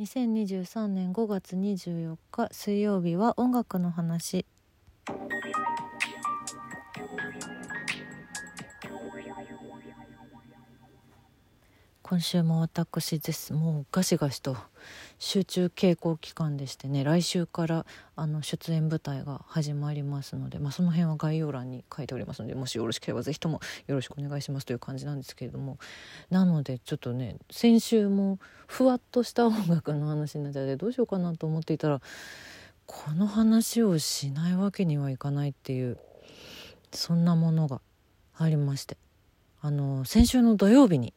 2023年5月24日水曜日は音楽の話。今週も私です。もうガシガシと。集中稽古期間でしてね来週からあの出演舞台が始まりますので、まあ、その辺は概要欄に書いておりますのでもしよろしければ是非ともよろしくお願いしますという感じなんですけれども。なのでちょっとね先週もふわっとした音楽の話になっちゃってどうしようかなと思っていたらこの話をしないわけにはいかないっていうそんなものがありまして。あの先週の土曜日に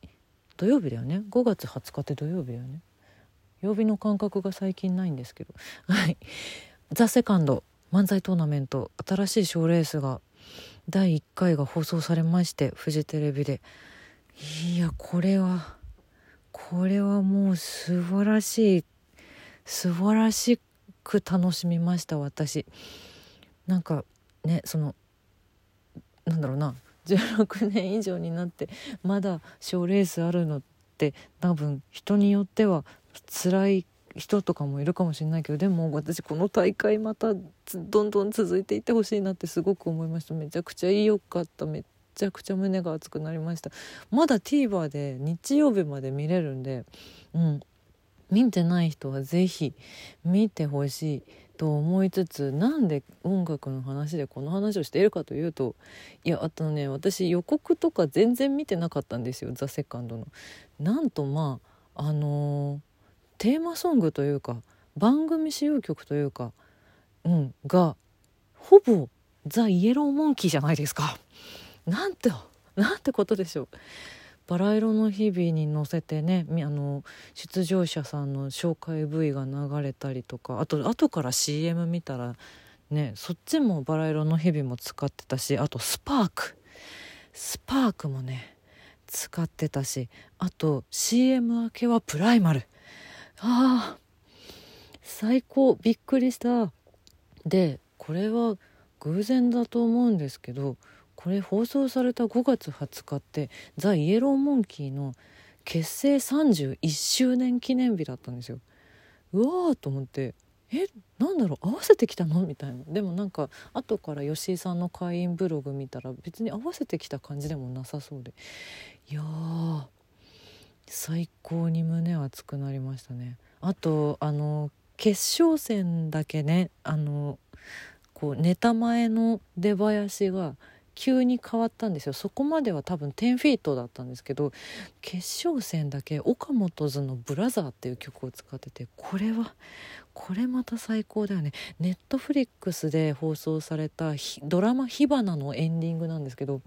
土曜日だよね？5月20日って土曜日だよね？曜日の感覚が最近ないんですけど。はい「ザ・セカンド。漫才トーナメント。新しい賞レースが第1回が放送されましてフジテレビで。いやこれはこれはもう素晴らしい素晴らしく楽しみました私。なんかねそのなんだろうな。16年以上になってまだ賞レースあるのって多分人によっては辛い人とかもいるかもしれないけどでも私この大会またどんどん続いていってほしいなってすごく思いました。めちゃくちゃ良かった。めちゃくちゃ胸が熱くなりました。まだ TVer で日曜日まで見れるんでうん。見てない人は是非見てほしい。と思いつつなんで音楽の話でこの話をしているかというといやあとね私予告とか全然見てなかったんですよ「ザ・セカンドの。なんとまああのー、テーマソングというか番組使用曲というか、うん、がほぼザ・イエローモンキーじゃないですか。なんてなんてことでしょう。バラ色の日々に乗せてねあの出場者さんの紹介 V が流れたりとかあと後から CM 見たらねそっちもバラ色の日々も使ってたしあとスパーク。スパークもね使ってたしあと CM 明けはプライマル。あ最高。びっくりした。でこれは偶然だと思うんですけどこれ放送された5月20日ってザ・イエローモンキーの結成31周年記念日だったんですよ。うわーと思ってえなんだろう合わせてきたの？みたいな。でもなんか後から吉井さんの会員ブログ見たら別に合わせてきた感じでもなさそうで。いや最高に胸熱くなりましたね。あとあの決勝戦だけねあのこうネタ前の出囃子が急に変わったんですよ。そこまでは多分10フィートだったんですけど決勝戦だけ岡本図の「ブラザー」っていう曲を使っててこれはこれまた最高だよね。ネットフリックスで放送されたドラマ「火花」のエンディングなんですけど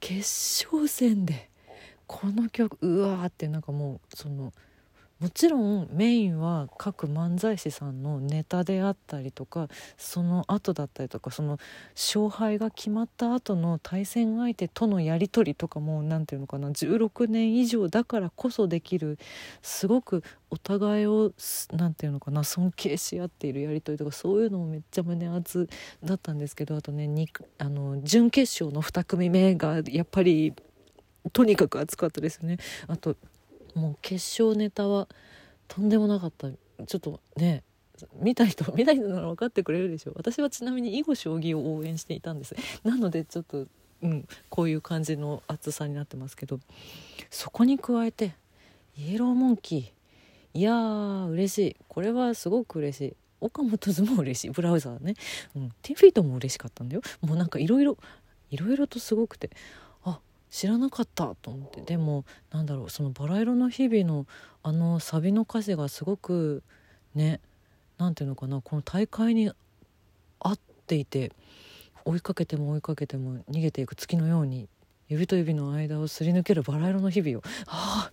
決勝戦でこの曲うわーってなんかもうそのもちろんメインは各漫才師さんのネタであったりとかその後だったりとかその勝敗が決まった後の対戦相手とのやり取りとかも何て言うのかな16年以上だからこそできるすごくお互いを何て言うのかな尊敬し合っているやり取りとかそういうのもめっちゃ胸熱だったんですけどあとねあの準決勝の2組目がやっぱりとにかく熱かったですね。あともう決勝ネタはとんでもなかった。ちょっとね見た人見た人なら分かってくれるでしょ。う私はちなみに囲碁将棋を応援していたんです。なのでちょっと、うん、こういう感じの厚さになってますけど。そこに加えてイエローモンキー。いやー嬉しい。これはすごく嬉しい。岡本図も嬉しい。ブラウザーね、うん、ティンフィートも嬉しかったんだよ。もうなんかいろいろいろいろとすごくて。知らなかったと思って。でもなんだろうその「バラ色の日々の」あのサビの歌詞がすごくね何ていうのかなこの大会に合っていて追いかけても追いかけても逃げていく月のように指と指の間をすり抜けるバラ色の日々をああ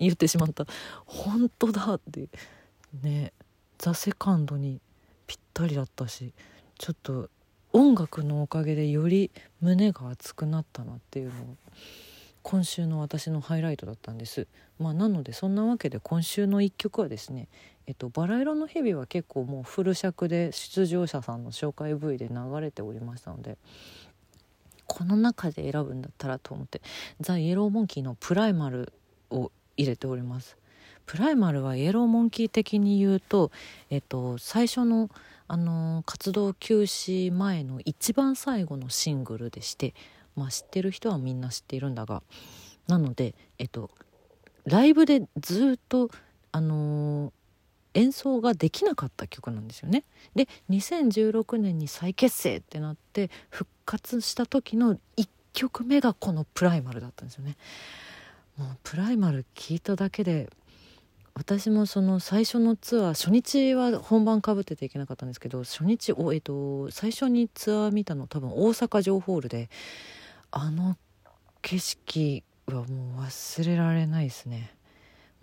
言ってしまった。本当だってねザ・セカンドにぴったりだったしちょっと音楽のおかげでより胸が熱くなったなっていうのが今週の私のハイライトだったんです。まあ、なのでそんなわけで今週の1曲はですね「えっと、バラ色の日々」は結構もうフル尺で出場者さんの紹介 V で流れておりましたのでこの中で選ぶんだったらと思ってザ・イエローモンキーの「プライマル」を入れております。プライマルはイエローモンキー的に言うと、えっと、最初の、あの活動休止前の一番最後のシングルでして、まあ、知ってる人はみんな知っているんだがなので、えっと、ライブでずっと、あの演奏ができなかった曲なんですよね。で2016年に再結成ってなって復活した時の1曲目がこの「プライマル」だったんですよね。もうプライマル聞いただけで私もその最初のツアー初日は本番かぶってていけなかったんですけど初日お、えっと、最初にツアー見たの多分大阪城ホールであの景色はもう忘れられないですね。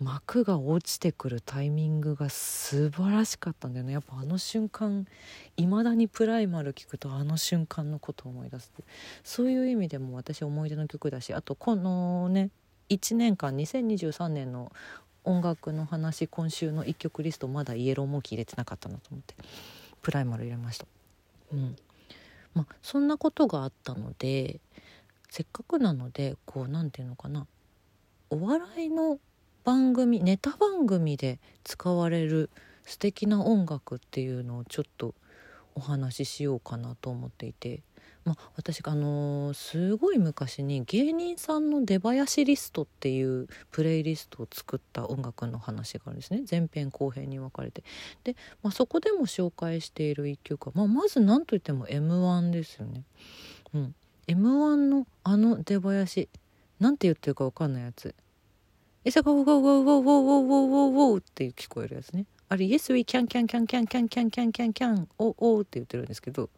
幕が落ちてくるタイミングが素晴らしかったんだよね。やっぱあの瞬間いまだにプライマル聞くとあの瞬間のことを思い出すそういう意味でも私思い出の曲だしあとこのね1年間2023年の音楽の話今週の1曲リストまだイエローモンキー入れてなかったなと思って。プライマル入れました。うん。まあそんなことがあったのでせっかくなのでこう何て言うのかな。お笑いの番組ネタ番組で使われる素敵な音楽っていうのをちょっとお話ししようかなと思っていて。まあ、私あのー、すごい昔に芸人さんの出囃子リストっていうプレイリストを作った音楽の話があるんですね前編後編に分かれてで、まあ、そこでも紹介している一曲は、まあ、まず何といっても m 1ですよね、うん、m 1のあの出囃子なんて言ってるか分かんないやつ「えさがウォウウォウウォウウォウォウウォウウォウ」って聞こえるやつねあれ「Yes we can can can can can can can can can おお」って言ってるんですけど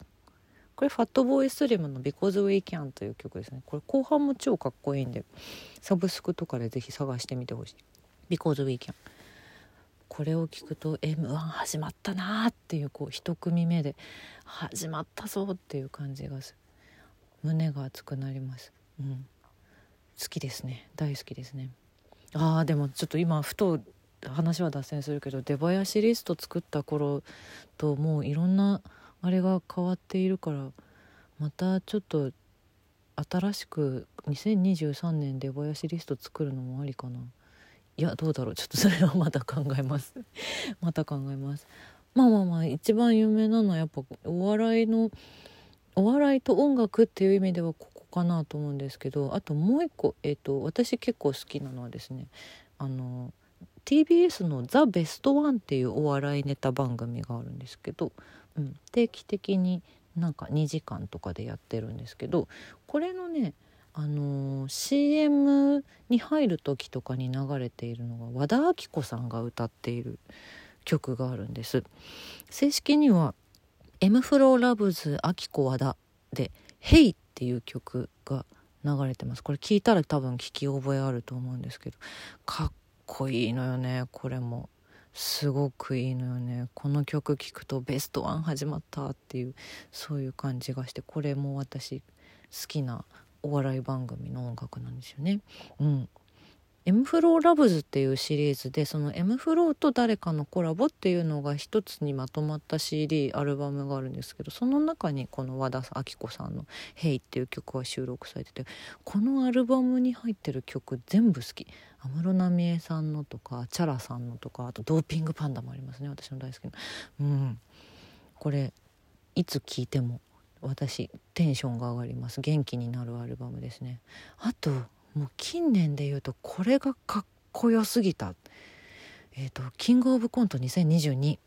これファットボーイスリムの Because We Can という曲ですね。これ後半も超かっこいいんでサブスクとかでぜひ探してみてほしい。Because We Can これを聞くと M1 始まったなーっていうこう一組目で始まったぞっていう感じがする。胸が熱くなります。うん。好きですね。大好きですね。あーでもちょっと今ふと話は脱線するけど出囃子リスト作った頃ともういろんなあれが変わっているからまたちょっと新しく2023年でボヤシリスト作るのもありかな。いやどうだろう。ちょっとそれはまた考えます。また考えます。まあまあまあ一番有名なのはやっぱお笑いのお笑いと音楽っていう意味ではここかなと思うんですけどあともう一個、えーと、私結構好きなのはですねあの TBS の「ザ・ベストワンっていうお笑いネタ番組があるんですけどうん、定期的になんか2時間とかでやってるんですけどこれのねあのー、CM に入る時とかに流れているのが和田アキ子さんが歌っている曲があるんです。正式には「M フローラブズアキ子和田」で「ヘイっていう曲が流れてます。これ聞いたら多分聞き覚えあると思うんですけどかっこいいのよねこれも。すごくいいのよね。この曲聴くとベストワン始まったっていうそういう感じがしてこれも私好きなお笑い番組の音楽なんですよね。うん、M フローラブズっていうシリーズでその M フローと誰かのコラボっていうのが一つにまとまった CD アルバムがあるんですけどその中にこの和田アキ子さんの「ヘイっていう曲が収録されててこのアルバムに入ってる曲全部好き。安室奈美恵さんのとかチャラさんのとかあとドーピングパンダもありますね私の大好きな。うん。これいつ聴いても私テンションが上がります。元気になるアルバムですね。あともう近年で言うとこれがかっこよすぎた。えっ、ー、とキングオブコント2022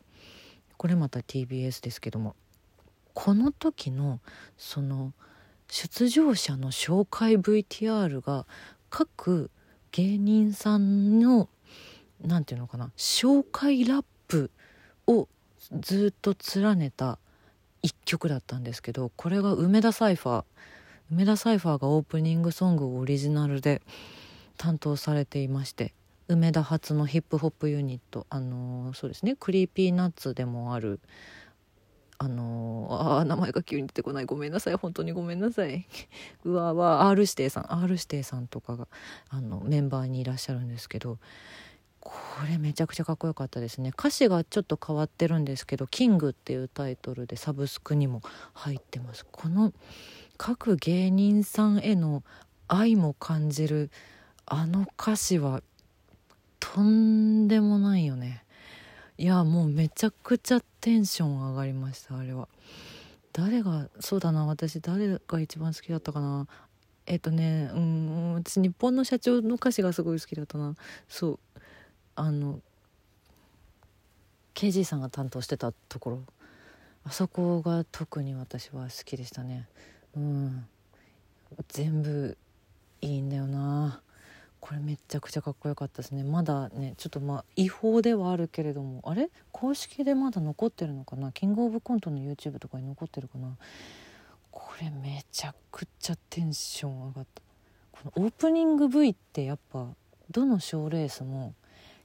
これまた TBS ですけども。この時のその出場者の紹介 VTR が各芸人さんの何て言うのかな紹介ラップをずっと連ねた一曲だったんですけどこれが梅田サイファー梅田サイファーがオープニングソングをオリジナルで担当されていまして梅田発のヒップホップユニットあのー、そうですね Creepy Nuts でもあるあのー、あ名前が急に出てこない。ごめんなさい。本当にごめんなさい。うわわ R 指定さん。R 指定さんとかがあのメンバーにいらっしゃるんですけどこれめちゃくちゃかっこよかったですね。歌詞がちょっと変わってるんですけど「キング」っていうタイトルでサブスクにも入ってます。この各芸人さんへの愛も感じるあの歌詞はとんでもないよね。いやもうめちゃくちゃテンション上がりましたあれは。誰がそうだな私誰が一番好きだったかな。えっ、とねうん私日本の社長の歌詞がすごい好きだったな。そう。あの KG さんが担当してたところ。あそこが特に私は好きでしたね。うん。全部いいんだよな。これめちゃくちゃかっこよかったですね。まだねちょっとまあ違法ではあるけれども。あれ？公式でまだ残ってるのかな？キングオブコントの YouTube とかに残ってるかな？これめちゃくちゃテンション上がった。このオープニング V ってやっぱどの賞レースも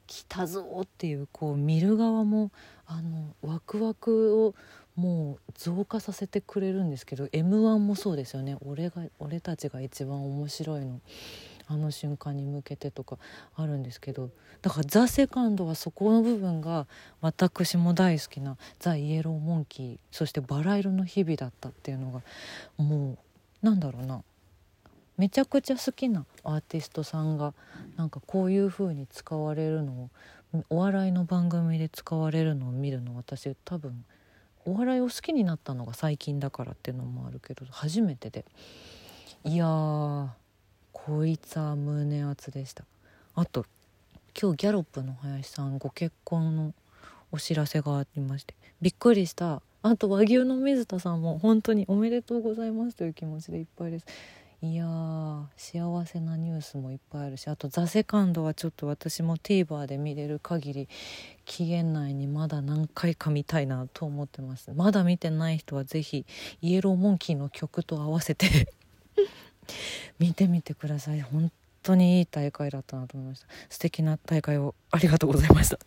来たぞっていうこう見る側もあのワクワクをもう増加させてくれるんですけど m 1もそうですよね。俺が俺たちが一番面白いのあの瞬間に向けてとかあるんですけど。だから「ザ・セカンドはそこの部分が私も大好きな「ザ・イエローモンキー」そして「バラ色の日々」だったっていうのがもうなんだろうな。めちゃくちゃ好きなアーティストさんがなんかこういう風に使われるのをお笑いの番組で使われるのを見るの私多分お笑いを好きになったのが最近だからっていうのもあるけど初めてで。いやーこいつは胸熱でした。あと今日ギャロップの林さんご結婚のお知らせがありまして。びっくりした。あと和牛の水田さんも本当におめでとうございますという気持ちでいっぱいです。いやー幸せなニュースもいっぱいあるしあと「ザ・セカンドはちょっと私も TVer で見れる限り期限内にまだ何回か見たいなと思ってます。まだ見てない人は是非イエローモンキーの曲と合わせて 見てみてください。本当にいい大会だったなと思いました。素敵な大会をありがとうございました。